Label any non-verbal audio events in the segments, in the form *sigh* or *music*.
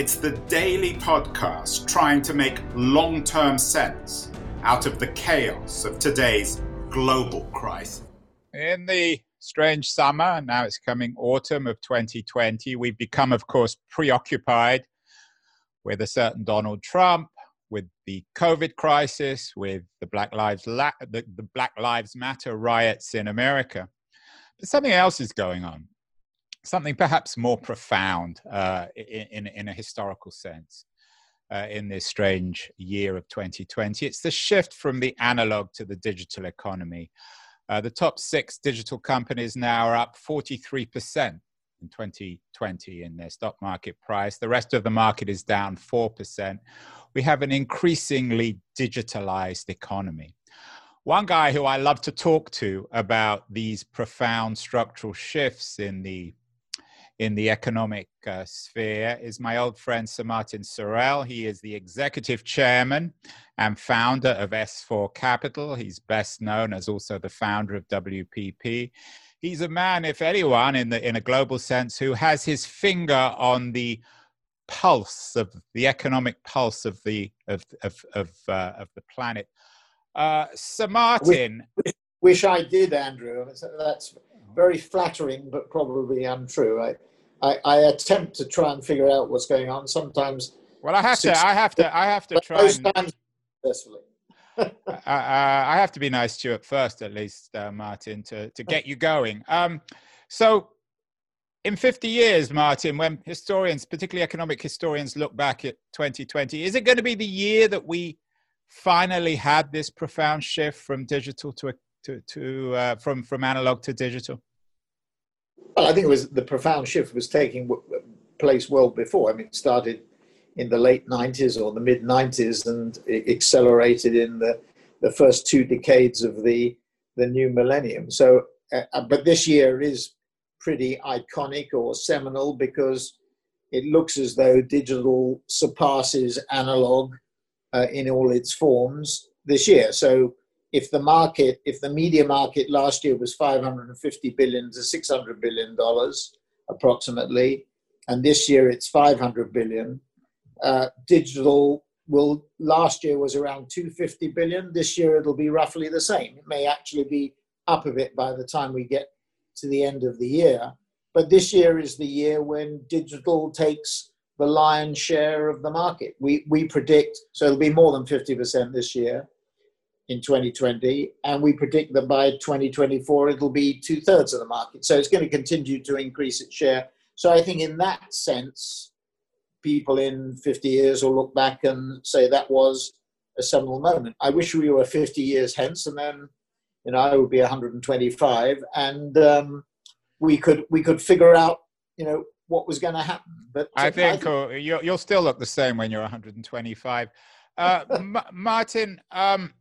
it's the daily podcast trying to make long term sense out of the chaos of today's global crisis. In the strange summer, now it's coming autumn of 2020, we've become, of course, preoccupied with a certain Donald Trump, with the COVID crisis, with the Black Lives, La- the, the Black Lives Matter riots in America. But something else is going on something perhaps more profound uh, in, in, a historical sense uh, in this strange year of 2020. It's the shift from the analog to the digital economy. Uh, the top six digital companies now are up 43% in 2020 in their stock market price. The rest of the market is down 4%. We have an increasingly digitalized economy. One guy who I love to talk to about these profound structural shifts in the in the economic uh, sphere is my old friend Sir Martin Sorrell. He is the executive chairman and founder of S4 Capital. He's best known as also the founder of WPP. He's a man, if anyone, in the in a global sense, who has his finger on the pulse of the economic pulse of the of of of, uh, of the planet. Uh, Sir Martin, wish, wish I did, Andrew. That's very flattering, but probably untrue. I, I, I, attempt to try and figure out what's going on. Sometimes. Well, I have to. I have to. I have to try. And, successfully. *laughs* I, I, have to be nice to you at first, at least, uh, Martin, to to get you going. Um, so, in 50 years, Martin, when historians, particularly economic historians, look back at 2020, is it going to be the year that we finally had this profound shift from digital to to, to uh, from from analog to digital? Well, I think it was the profound shift was taking place well before. I mean, it started in the late 90s or the mid 90s and accelerated in the, the first two decades of the, the new millennium. So, uh, uh, but this year is pretty iconic or seminal because it looks as though digital surpasses analog uh, in all its forms this year. So, if the market, if the media market last year was 550 billion to 600 billion dollars approximately, and this year it's 500 billion, uh, digital will last year was around 250 billion. This year it'll be roughly the same. It may actually be up a bit by the time we get to the end of the year. But this year is the year when digital takes the lion's share of the market. We we predict so it'll be more than 50% this year in 2020, and we predict that by 2024 it'll be two thirds of the market. So it's going to continue to increase its share. So I think in that sense, people in 50 years will look back and say that was a seminal moment. I wish we were 50 years hence, and then you know I would be 125, and um, we could we could figure out you know what was going to happen. But I think, I think uh, you'll, you'll still look the same when you're 125. Uh, *laughs* M- Martin, um,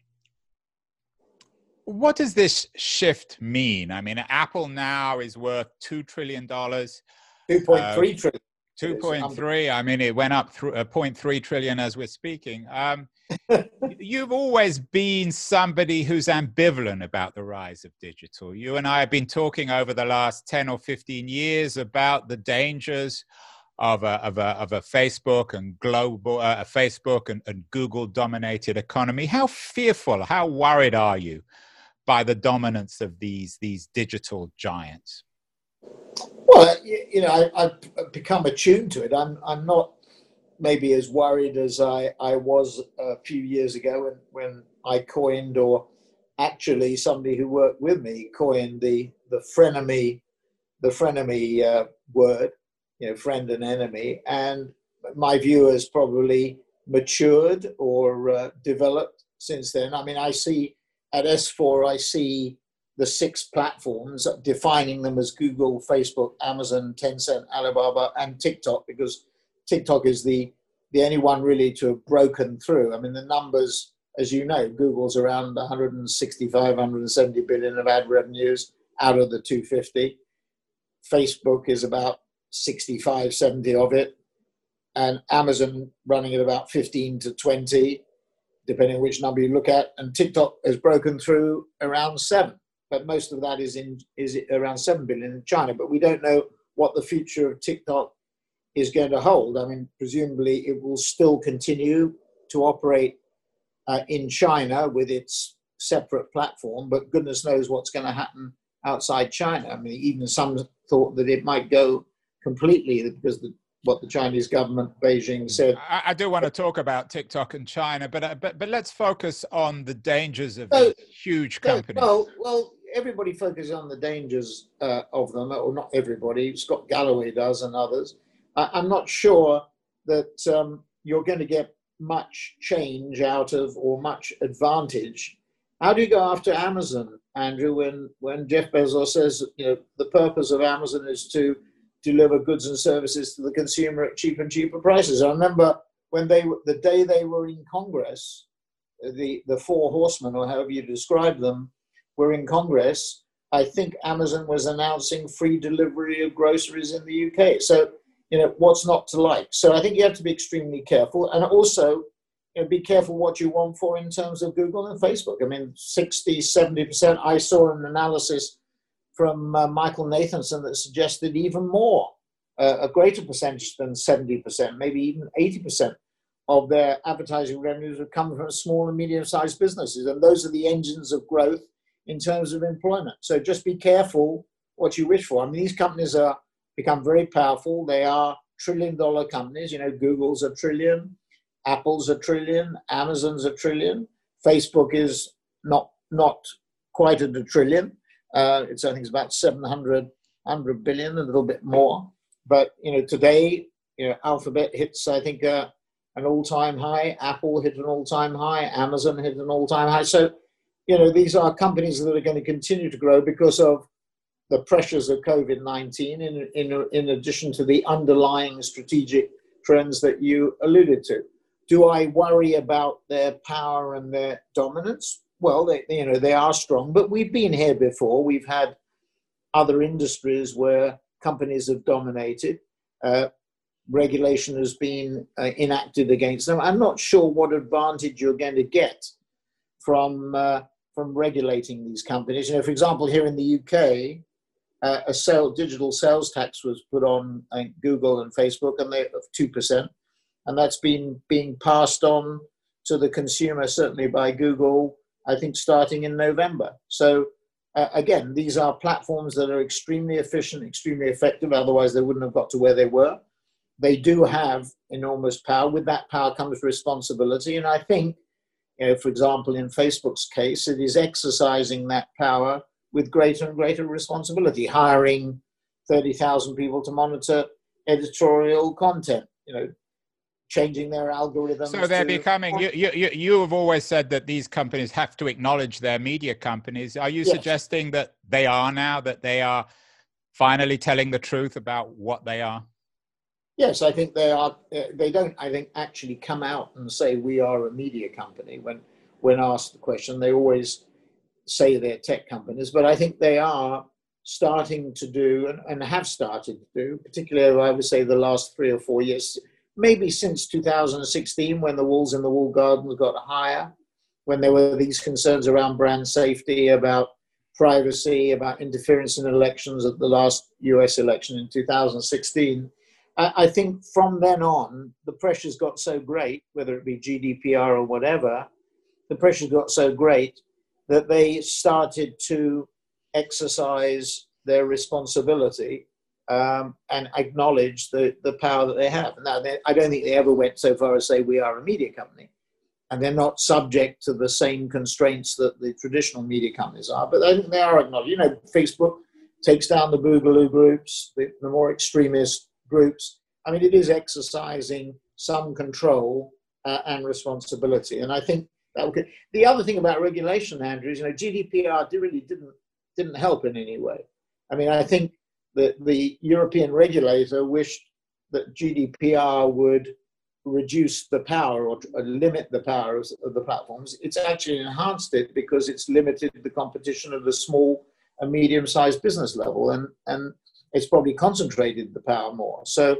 what does this shift mean? I mean, Apple now is worth two trillion dollars. Two point three uh, trillion. Two point three. I mean, it went up through a uh, point three trillion as we're speaking. Um, *laughs* you've always been somebody who's ambivalent about the rise of digital. You and I have been talking over the last ten or fifteen years about the dangers of a, of a, of a Facebook and global uh, a Facebook and, and Google dominated economy. How fearful, how worried are you by the dominance of these these digital giants? Well, you know, I, have become attuned to it. I'm I'm not maybe as worried as I, I was a few years ago when, when I coined or actually somebody who worked with me coined the the frenemy the frenemy uh, word, you know, friend and enemy, and my view has probably matured or uh, developed since then. I mean, I see at S4, I see the six platforms, defining them as Google, Facebook, Amazon, Tencent, Alibaba, and TikTok, because TikTok is the the only one really to have broken through. I mean, the numbers, as you know, Google's around 165, 170 billion of ad revenues out of the 250. Facebook is about 65, 70 of it, and Amazon running at about 15 to 20, depending on which number you look at. And TikTok has broken through around seven, but most of that is in is around seven billion in China. But we don't know what the future of TikTok is going to hold. I mean, presumably it will still continue to operate uh, in China with its separate platform, but goodness knows what's going to happen outside China. I mean, even some thought that it might go completely because the, what the Chinese government, Beijing, said. I, I, do want to talk about TikTok and China, but uh, but but let's focus on the dangers of so, huge companies. well, well, everybody focuses on the dangers uh, of them, or not everybody. Scott Galloway does, and others. I, am not sure that um, you're going to get much change out of or much advantage. How do you go after Amazon, Andrew? When when Jeff Bezos says you know the purpose of Amazon is to deliver goods and services to the consumer at cheaper and cheaper prices. I remember when they the day they were in Congress, the the four horsemen or however you describe them were in Congress. I think Amazon was announcing free delivery of groceries in the UK. So you know what's not to like. So I think you have to be extremely careful, and also you know, be careful what you want for in terms of Google and Facebook. I mean, 60, 70 percent. I saw an analysis from uh, Michael Nathanson that suggested even more, uh, a greater percentage than 70%, maybe even 80% of their advertising revenues would come from small and medium sized businesses. And those are the engines of growth in terms of employment. So just be careful what you wish for. I mean, these companies are become very powerful. They are trillion dollar companies. You know, Google's a trillion, Apple's a trillion, Amazon's a trillion. Facebook is not not quite at a trillion, uh, it's I think it's about 700 100 billion, a little bit more. But you know, today, you know, Alphabet hits I think uh, an all-time high. Apple hit an all-time high. Amazon hit an all-time high. So, you know, these are companies that are going to continue to grow because of the pressures of COVID-19, in in in addition to the underlying strategic trends that you alluded to. Do I worry about their power and their dominance? Well, they, you know, they are strong, but we've been here before. We've had other industries where companies have dominated. Uh, regulation has been uh, enacted against them. I'm not sure what advantage you're going to get from uh, from regulating these companies. You know, for example, here in the UK, uh, a sale, digital sales tax was put on Google and Facebook, and they of two percent, and that's been being passed on to the consumer certainly by Google I think, starting in November. So, uh, again, these are platforms that are extremely efficient, extremely effective. Otherwise, they wouldn't have got to where they were. They do have enormous power. With that power comes responsibility. And I think, you know, for example, in Facebook's case, it is exercising that power with greater and greater responsibility, hiring 30,000 people to monitor editorial content, you know, changing their algorithms. So they're becoming. You, you, you have always said that these companies have to acknowledge their media companies. Are you yes. suggesting that they are now that they are finally telling the truth about what they are? Yes, I think they are. They don't. I think actually come out and say we are a media company when when asked the question. They always say they're tech companies, but I think they are starting to do and, and have started to do, particularly I would say the last three or four years, maybe since 2016 when the walls in the Walled Gardens got higher, when there were these concerns around brand safety, about privacy, about interference in elections at the last US election in 2016. I think from then on, the pressures got so great, whether it be GDPR or whatever, the pressures got so great that they started to exercise their responsibility um, and acknowledge the, the power that they have. Now, they, I don't think they ever went so far as to say we are a media company, and they're not subject to the same constraints that the traditional media companies are. But I think they are acknowledged. You know, Facebook takes down the Boogaloo groups, the, the more extremist groups. I mean, it is exercising some control uh, and responsibility, and I think that would. The other thing about regulation, Andrew, is you know GDPR really didn't didn't help in any way. I mean, I think the, the European regulator wished that GDPR would reduce the power or limit the power of, the platforms. It's actually enhanced it because it's limited the competition at the small and medium-sized business level, and and it's probably concentrated the power more. So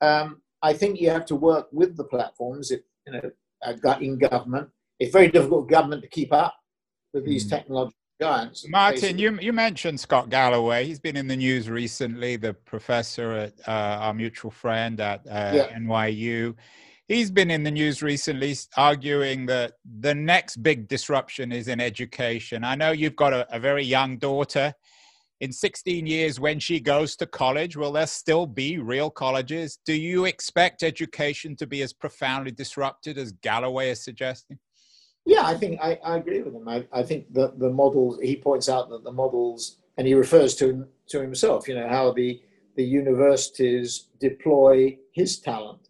um, I think you have to work with the platforms. If, you know, uh, in government, it's very difficult for government to keep up with these mm. technological Martin, you you mentioned Scott Galloway. He's been in the news recently. The professor at uh, our mutual friend at uh, yeah. NYU. He's been in the news recently arguing that the next big disruption is in education. I know you've got a, a very young daughter in 16 years when she goes to college will there still be real colleges do you expect education to be as profoundly disrupted as galloway is suggesting yeah i think i, I agree with him I, I think that the models he points out that the models and he refers to to himself you know how the the universities deploy his talent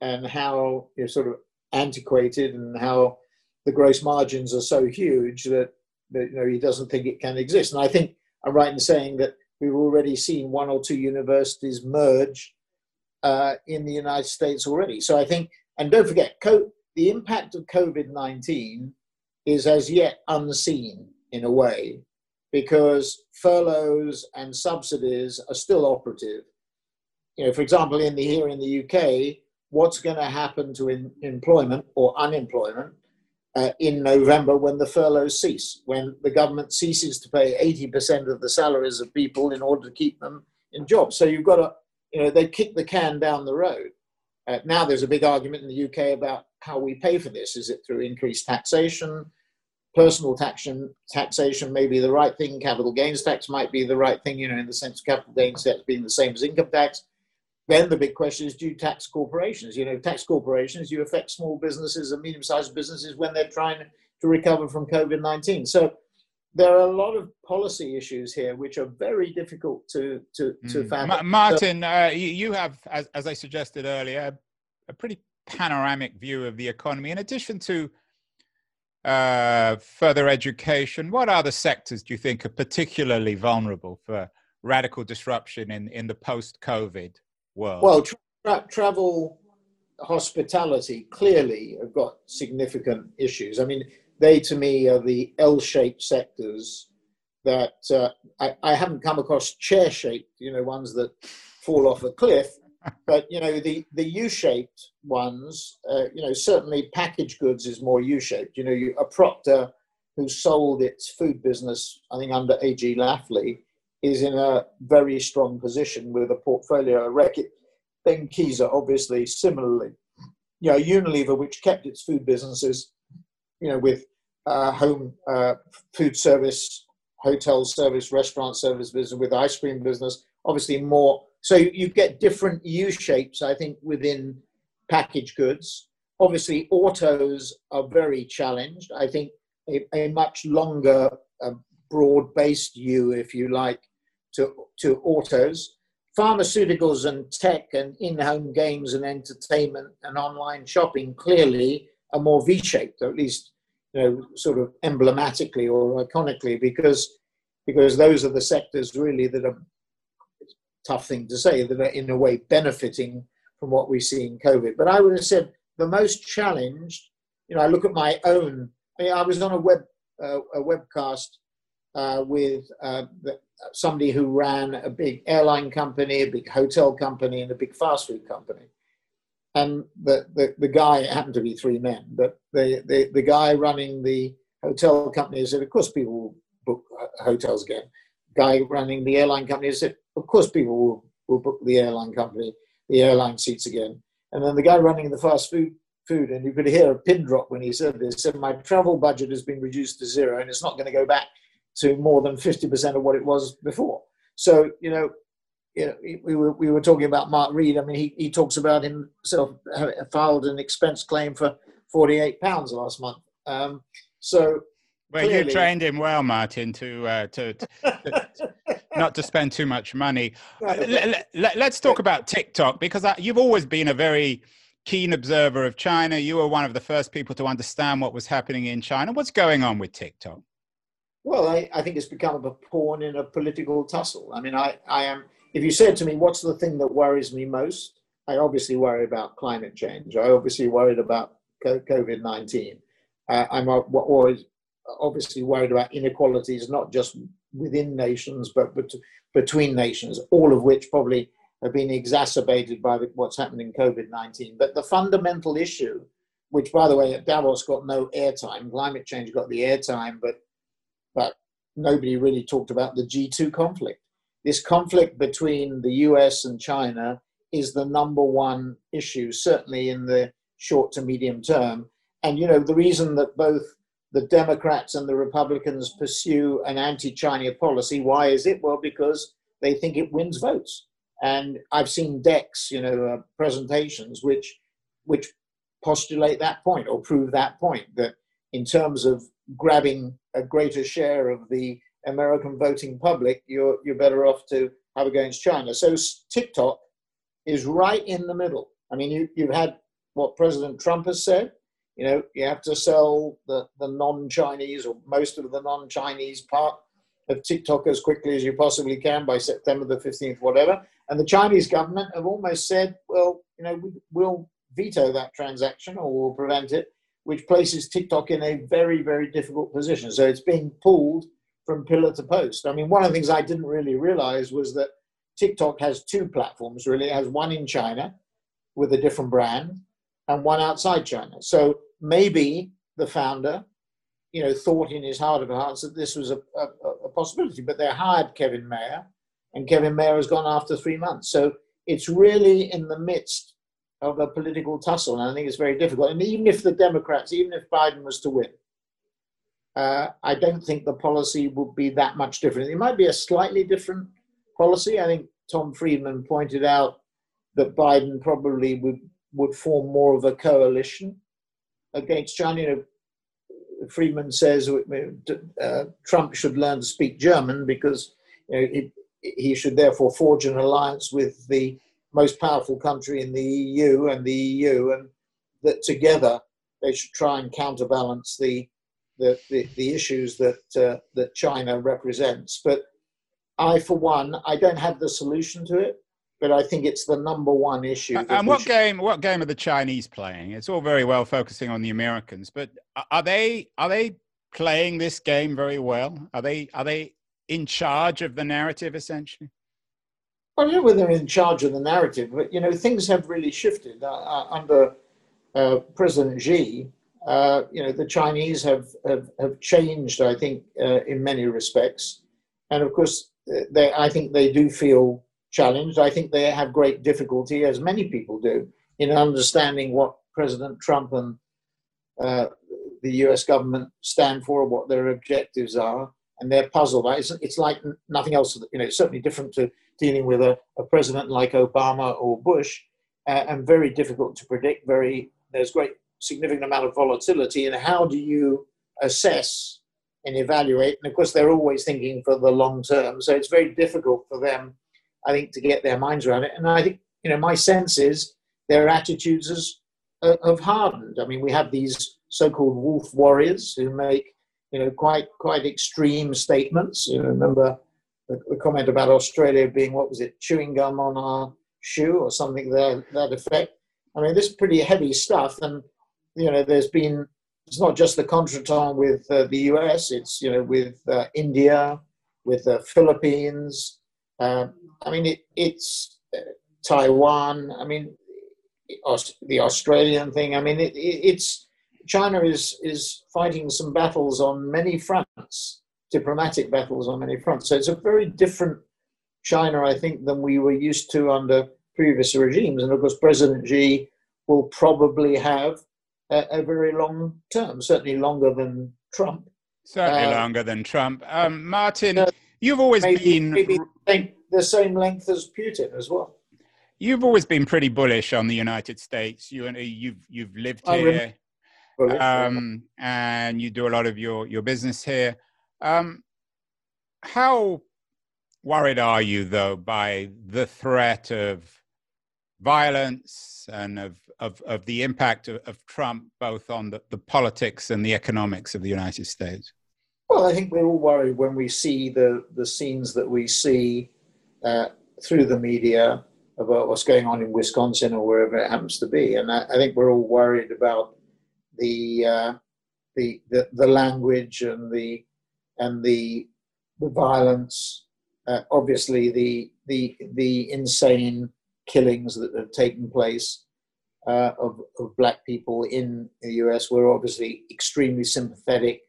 and how you know, sort of antiquated and how the gross margins are so huge that, that you know he doesn't think it can exist and i think I'm right in saying that we've already seen one or two universities merge uh, in the United States already. So I think, and don't forget, co- the impact of COVID 19 is as yet unseen in a way because furloughs and subsidies are still operative. You know, for example, in the here in the UK, what's going to happen to in, employment or unemployment uh, in November when the furloughs cease, when the government ceases to pay 80% of the salaries of people in order to keep them in jobs. So you've got to, you know, they kick the can down the road. Uh, now there's a big argument in the UK about how we pay for this. Is it through increased taxation? Personal taxation, taxation may be the right thing. Capital gains tax might be the right thing, you know, in the sense of capital gains tax being the same as income tax. Then the big question is, do you tax corporations? You know, tax corporations, you affect small businesses and medium-sized businesses when they're trying to recover from COVID-19. So there are a lot of policy issues here which are very difficult to to to mm. fathom. Martin, uh, you have, as, as I suggested earlier, a pretty panoramic view of the economy. In addition to uh, further education, what other sectors do you think are particularly vulnerable for radical disruption in, in the post-COVID world? Well, tra- travel, hospitality clearly have got significant issues. I mean, they to me are the L-shaped sectors that uh, I, I, haven't come across chair-shaped, you know, ones that fall off a cliff. But you know, the the U-shaped ones, uh, you know, certainly packaged goods is more U-shaped. You know, you, a Procter who sold its food business, I think under A.G. Lafley, is in a very strong position with a portfolio. Reckitt Benckiser, obviously, similarly. You know, Unilever, which kept its food businesses, you know, with uh, home uh, food service, hotel service, restaurant service business, with ice cream business, obviously more. So you get different U shapes, I think, within packaged goods. Obviously, autos are very challenged. I think a, a much longer, uh, broad based U, if you like, to, to autos. Pharmaceuticals and tech and in home games and entertainment and online shopping clearly are more V shaped, or at least you know, sort of emblematically or iconically, because because those are the sectors really that are tough thing to say that are in a way benefiting from what we see in COVID. But I would have said the most challenged. You know, I look at my own. I, mean, I was on a web uh, a webcast uh, with uh, somebody who ran a big airline company, a big hotel company, and a big fast food company. And the, the, the guy happened to be three men, but the, the, the guy running the hotel company said, Of course, people book hotels again. Guy running the airline company said, Of course, people will, will book the airline company, the airline seats again. And then the guy running the fast food food, and you could hear a pin drop when he said this. Said my travel budget has been reduced to zero, and it's not going to go back to more than 50% of what it was before. So, you know, you know, we were, we were talking about Mark Read. I mean, he, he talks about himself filed an expense claim for 48 pounds last month. Um, so, well, clearly, you trained him well, Martin, to, uh, to, to, to *laughs* not to spend too much money. Let, us let, talk about TikTok because you've always been a very keen observer of China. You were one of the first people to understand what was happening in China. What's going on with TikTok? Well, I, I think it's become a pawn in a political tussle. I mean, I, I am. If you said to me, "What's the thing that worries me most?" I obviously worry about climate change. I obviously worried about COVID 19. Uh, I'm always obviously worried about inequalities, not just within nations, but, but between nations, all of which probably have been exacerbated by the, what's happened in COVID 19. But the fundamental issue, which by the way, at Davos got no airtime, climate change got the airtime, but, but nobody really talked about the G2 conflict. This conflict between the US and China is the number one issue, certainly in the short to medium term. And you know, the reason that both the Democrats and the Republicans pursue an anti-China policy, why is it? Well, because they think it wins votes. And I've seen decks, you know, uh, presentations which which postulate that point or prove that point that in terms of grabbing a greater share of the American voting public, you're you're better off to have against China. So TikTok is right in the middle. I mean, you, you've had what President Trump has said. You know, you have to sell the, the non-Chinese or most of the non-Chinese part of TikTok as quickly as you possibly can by September the 15th, whatever. And the Chinese government have almost said, well, you know, we, will veto that transaction or we'll prevent it, which places TikTok in a very, very difficult position. So it's being pulled from pillar to post. I mean, one of the things I didn't really realize was that TikTok has two platforms really. It has one in China with a different brand and one outside China. So maybe the founder, you know, thought in his heart of hearts that this was a, a, a possibility, but they hired Kevin Mayer and Kevin Mayer has gone after three months. So it's really in the midst of a political tussle, and I think it's very difficult. And even if the Democrats, even if Biden was to win, uh, I don't think the policy would be that much different. It might be a slightly different policy. I think Tom Friedman pointed out that Biden probably would, would form more of a coalition against China. You know, Friedman says uh, Trump should learn to speak German because you know, he should therefore forge an alliance with the most powerful country in the EU and the EU, and that together they should try and counterbalance the the, the, the issues that uh, that China represents. But I, for one, I don't have the solution to it, but I think it's the number one issue. And what should... game? What game are the Chinese playing? It's all very well focusing on the Americans, but are they are they playing this game very well? Are they are they in charge of the narrative essentially? I don't know whether they're in charge of the narrative, but you know things have really shifted uh, uh under uh, President Xi. Uh, you know the Chinese have, have have changed, I think, uh, in many respects, and of course they, I think they do feel challenged. I think they have great difficulty, as many people do, in understanding what President Trump and uh, the US government stand for, what their objectives are, and they're puzzled. It's, it's like nothing else, you know, it's certainly different to dealing with a, a president like Obama or Bush, uh, and very difficult to predict. Very, there's great significant amount of volatility, and how do you assess and evaluate. And of course, they're always thinking for the long term. So it's very difficult for them, I think, to get their minds around it. And I think, you know, my sense is their attitudes uh, have hardened. I mean, we have these so-called wolf warriors who make, you know, quite quite extreme statements. You know, remember the, the comment about Australia being what was it, chewing gum on our shoe or something that that effect. I mean, this is pretty heavy stuff, and you know, there's been it's not just the contretemps with uh, the US, it's, you know, with uh, India, with the Philippines. Uh, I mean, it, it's uh, Taiwan. I mean, the Australian thing. I mean, it, it's China is is fighting some battles on many fronts, diplomatic battles on many fronts. So it's a very different China, I think, than we were used to under previous regimes. And of course, President Xi will probably have a, a very long term, certainly longer than Trump. Certainly uh, longer than Trump. Um, Martin, uh, you've always maybe, been maybe the same length as Putin as well. You've always been pretty bullish on the United States. You you've you've lived here, um, and you do a lot of your your business here. Um, how worried are you though by the threat of violence and of, of, of the impact of, of Trump both on the, the politics and the economics of the United States? Well, I think we're all worried when we see the, the scenes that we see uh, through the media about what's going on in Wisconsin or wherever it happens to be. And I, I think we're all worried about the, uh, the, the the language and the and the the violence. Uh, obviously, the the the insane killings that have taken place uh, of, of black people in the US. We're obviously extremely sympathetic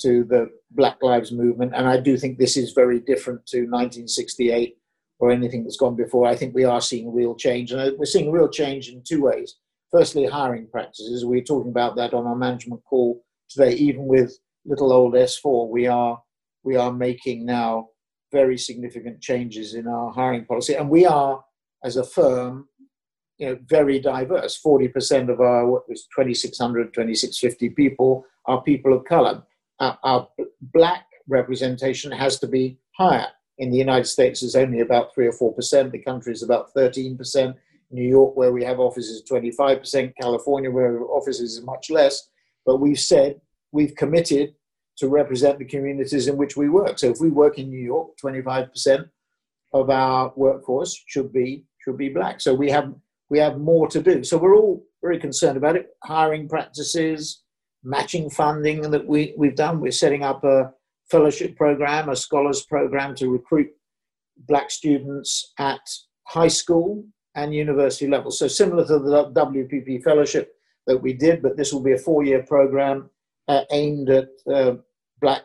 to the Black Lives Movement, and I do think this is very different to 1968 or anything that's gone before. I think we are seeing real change, and uh, we're seeing real change in two ways. Firstly, hiring practices. We are talking about that on our management call today. Even with little old S4, we are we are making now very significant changes in our hiring policy, and we are, as a firm, you know, very diverse. 40% of our, what was 2,600, 2,650 people are people of color. Our, our, black representation has to be higher. In the United States, it's only about 3 or 4%. The country is about 13%. New York, where we have offices, 25%. California, where offices is much less. But we've said, we've committed to represent the communities in which we work. So if we work in New York, 25% of our workforce should be should be black. So we have we have more to do. So we're all very concerned about it. Hiring practices, matching funding that we, we've done. We're setting up a fellowship program, a scholars program to recruit black students at high school and university level. So similar to the WPP fellowship that we did, but this will be a four-year program uh, aimed at uh, black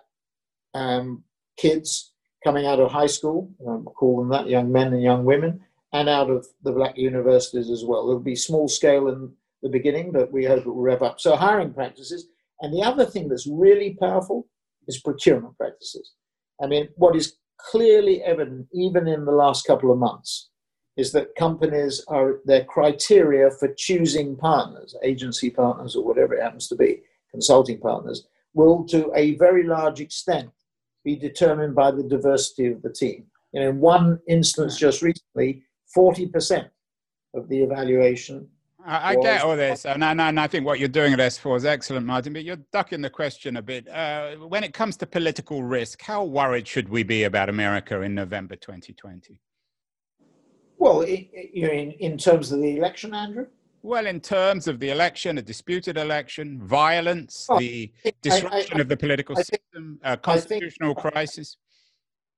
um, kids coming out of high school, um, call them that, young men and young women, and out of the black universities as well. It'll be small scale in the beginning, but we hope it will rev up. So hiring practices. And the other thing that's really powerful is procurement practices. I mean, what is clearly evident, even in the last couple of months, is that companies are their criteria for choosing partners, agency partners or whatever it happens to be, consulting partners, will to a very large extent be determined by the diversity of the team. You know, in one instance just recently, 40% of the evaluation. I, I get all this, and I, and I think what you're doing at S4 is excellent, Martin, but you're ducking the question a bit. Uh, when it comes to political risk, how worried should we be about America in November 2020? Well, you in, in terms of the election, Andrew? Well, in terms of the election, a disputed election, violence, oh, the disruption I, I, of the political system, a constitutional think, crisis.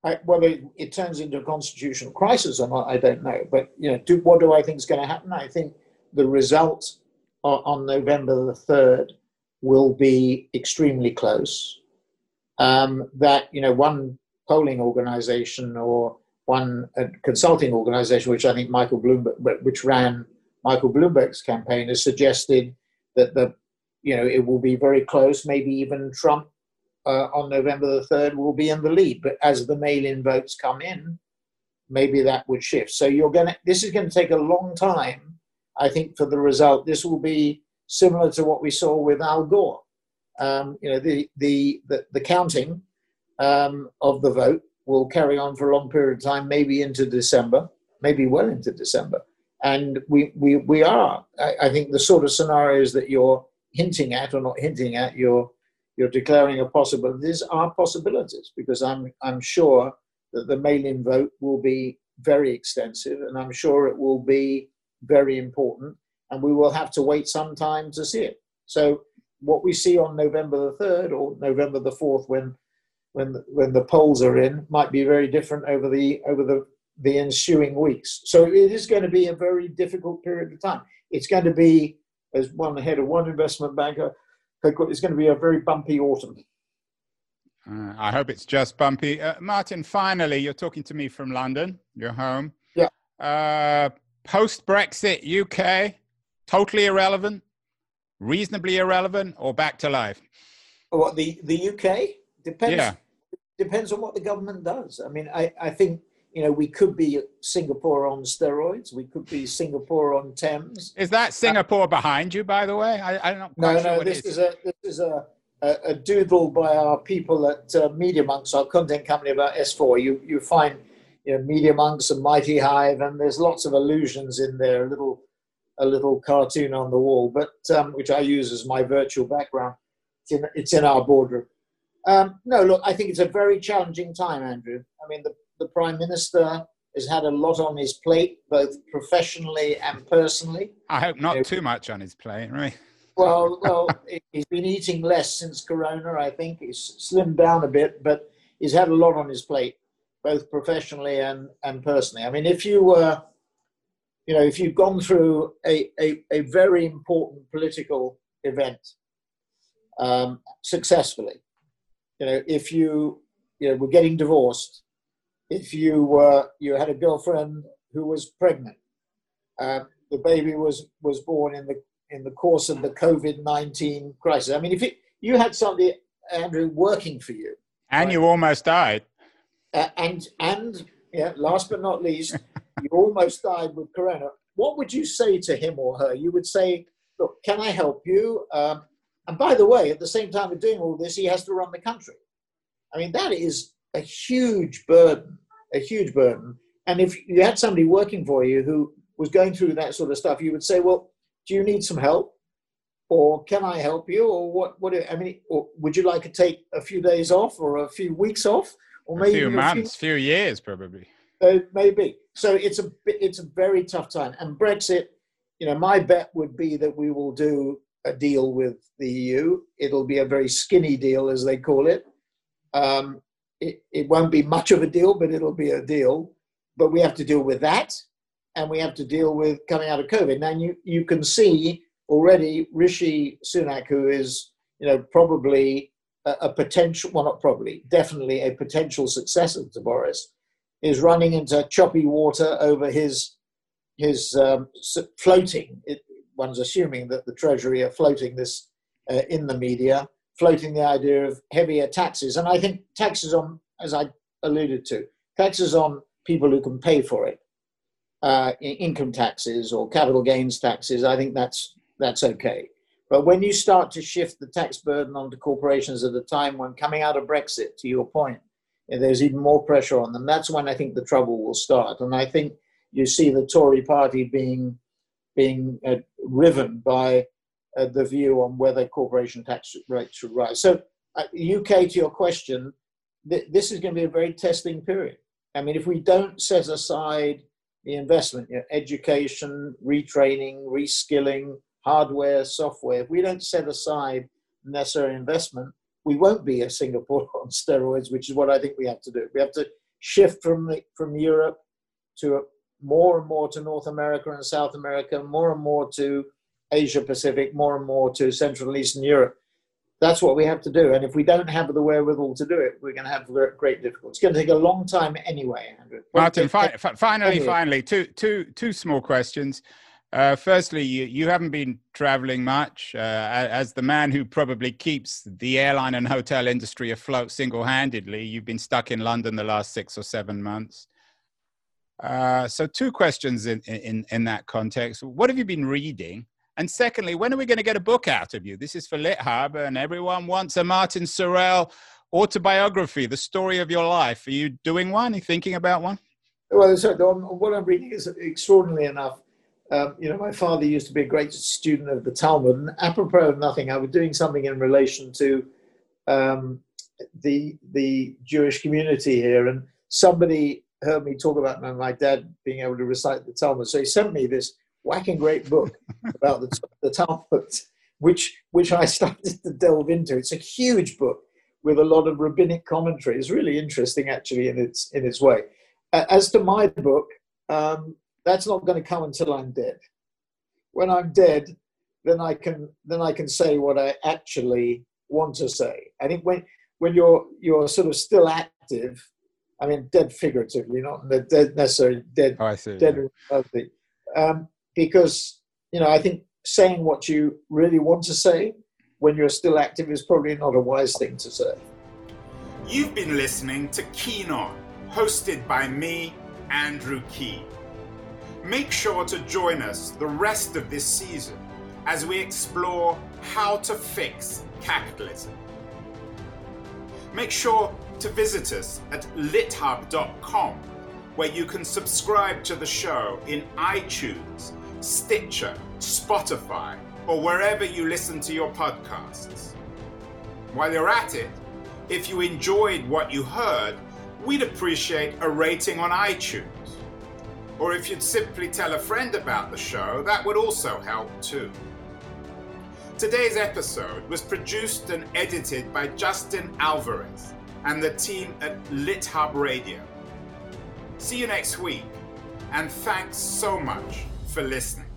I, whether it, it, turns into a constitutional crisis or not, I don't know. But you know, do, what do I think is going to happen? I think the result on, November the third will be extremely close. Um, that you know, one polling organisation or one uh, consulting organisation, which I think Michael Bloomberg, which ran Michael Bloomberg's campaign, has suggested that the you know it will be very close. Maybe even Trump uh, on November the 3rd will be in the lead. But as the mail in votes come in, maybe that would shift. So you're going to, this is going to take a long time, I think, for the result. This will be similar to what we saw with Al Gore. Um, you know, the, the, the, the counting um, of the vote will carry on for a long period of time, maybe into December, maybe well into December. And we, we, we are, I, I think the sort of scenarios that you're hinting at or not hinting at, you're you're declaring a possibility. These are possibilities because I'm, I'm sure that the mail in vote will be very extensive and I'm sure it will be very important and we will have to wait some time to see it. So, what we see on November the 3rd or November the 4th when when the, when the polls are in might be very different over the over the the ensuing weeks. So it is going to be a very difficult period of time. It's going to be, as one head of one investment banker it's going to be a very bumpy autumn. Uh, I hope it's just bumpy. Uh, Martin, finally, you're talking to me from London, your home. Yeah. Uh, Post Brexit UK, totally irrelevant, reasonably irrelevant, or back to life? What, the, the UK? Depends. Yeah. Depends on what the government does. I mean, I, I think you know, we could be Singapore on steroids. We could be Singapore on Thames. Is that Singapore uh, behind you, by the way? I, I'm not no, no. Sure this is. is. a this is a, a, a doodle by our people at uh, MediaMonks, our content company about S4. You you find you know MediaMonks and MightyHive, and there's lots of allusions in there. A little a little cartoon on the wall, but um, which I use as my virtual background. It's in, it's in our boardroom. Um, no, look, I think it's a very challenging time, Andrew. I mean, the the Prime Minister has had a lot on his plate, both professionally and personally. I hope not too much on his plate, right? Well, *laughs* well, he's been eating less since Corona. I think he's slimmed down a bit, but he's had a lot on his plate, both professionally and and personally. I mean, if you were, you know, if you've gone through a a, a very important political event um, successfully, you know, if you you know were getting divorced, if you were you had a girlfriend who was pregnant, uh, the baby was was born in the in the course of the COVID nineteen crisis. I mean, if it, you had somebody, Andrew, working for you, and right? you almost died, uh, and and yeah, last but not least, *laughs* you almost died with corona. What would you say to him or her? You would say, "Look, can I help you?" Um, and by the way, at the same time of doing all this, he has to run the country. I mean, that is a huge burden, a huge burden. And if you had somebody working for you who was going through that sort of stuff, you would say, well, do you need some help? Or can I help you? Or what, what, I mean, or would you like to take a few days off or a few weeks off? Or maybe a few months, a few, few years, probably. Uh, maybe. So it's a, it's a very tough time. And Brexit, you know, my bet would be that we will do a deal with the EU. It'll be a very skinny deal, as they call it. Um, it, it won't be much of a deal, but it'll be a deal. But we have to deal with that, and we have to deal with coming out of COVID. Now, you, you can see already Rishi Sunak, who is you know probably a, potential, well, not probably, definitely a potential successor to Boris, is running into choppy water over his his um, floating. It, one's assuming that the Treasury are floating this uh, in the media floating the idea of heavier taxes. And I think taxes on, as I alluded to, taxes on people who can pay for it, uh, income taxes or capital gains taxes, I think that's, that's okay. But when you start to shift the tax burden onto corporations at a time when coming out of Brexit, to your point, there's even more pressure on them, that's when I think the trouble will start. And I think you see the Tory party being, being uh, riven by uh, the view on whether corporation tax rates should rise. So, uh, UK, to your question, th- this is going to be a very testing period. I mean, if we don't set aside the investment, you know, education, retraining, reskilling, hardware, software, if we don't set aside necessary investment, we won't be a Singapore *laughs* on steroids, which is what I think we have to do. We have to shift from the, from Europe to more and more to North America and South America, more and more to Asia Pacific more and more to Central and Eastern Europe. That's what we have to do. And if we don't have the wherewithal to do it, we're going to have great difficulty. It's going to take a long time anyway, Andrew. Martin, fi- finally, anyway. finally, two, two, two small questions. Uh, firstly, you, you haven't been traveling much. Uh, as the man who probably keeps the airline and hotel industry afloat single handedly, you've been stuck in London the last six or seven months. Uh, so, two questions in, in, in that context. What have you been reading? And secondly, when are we going to get a book out of you? This is for LitHub, and everyone wants a Martin Sorrell autobiography, the story of your life. Are you doing one? Are you thinking about one? Well, so what I'm reading is extraordinarily enough. Um, you know, my father used to be a great student of the Talmud, and apropos of nothing, I was doing something in relation to um, the the Jewish community here, and somebody heard me talk about my, dad being able to recite the Talmud, so he sent me this whacking great book *laughs* about the, the Talmud, which which I *laughs* started to delve into. It's a huge book with a lot of rabbinic commentary. It's really interesting, actually, in its in its way. As to my book, um, that's not going to come until I'm dead. When I'm dead, then I can then I can say what I actually want to say. I think when when you're you're sort of still active, I mean dead figuratively, not dead necessarily dead. Oh, I see. Dead yeah. um, because you know I think saying what you really want to say when you're still active is probably not a wise thing to say. You've been listening to Keen On, hosted by me, Andrew Keen. Make sure to join us the rest of this season as we explore how to fix capitalism. Make sure to visit us at lithub.com, where you can subscribe to the show in iTunes Stitcher, Spotify, or wherever you listen to your podcasts. While you're at it, if you enjoyed what you heard, we'd appreciate a rating on iTunes. Or if you'd simply tell a friend about the show, that would also help too. Today's episode was produced and edited by Justin Alvarez and the team at LitHub Radio. See you next week, and thanks so much for listening.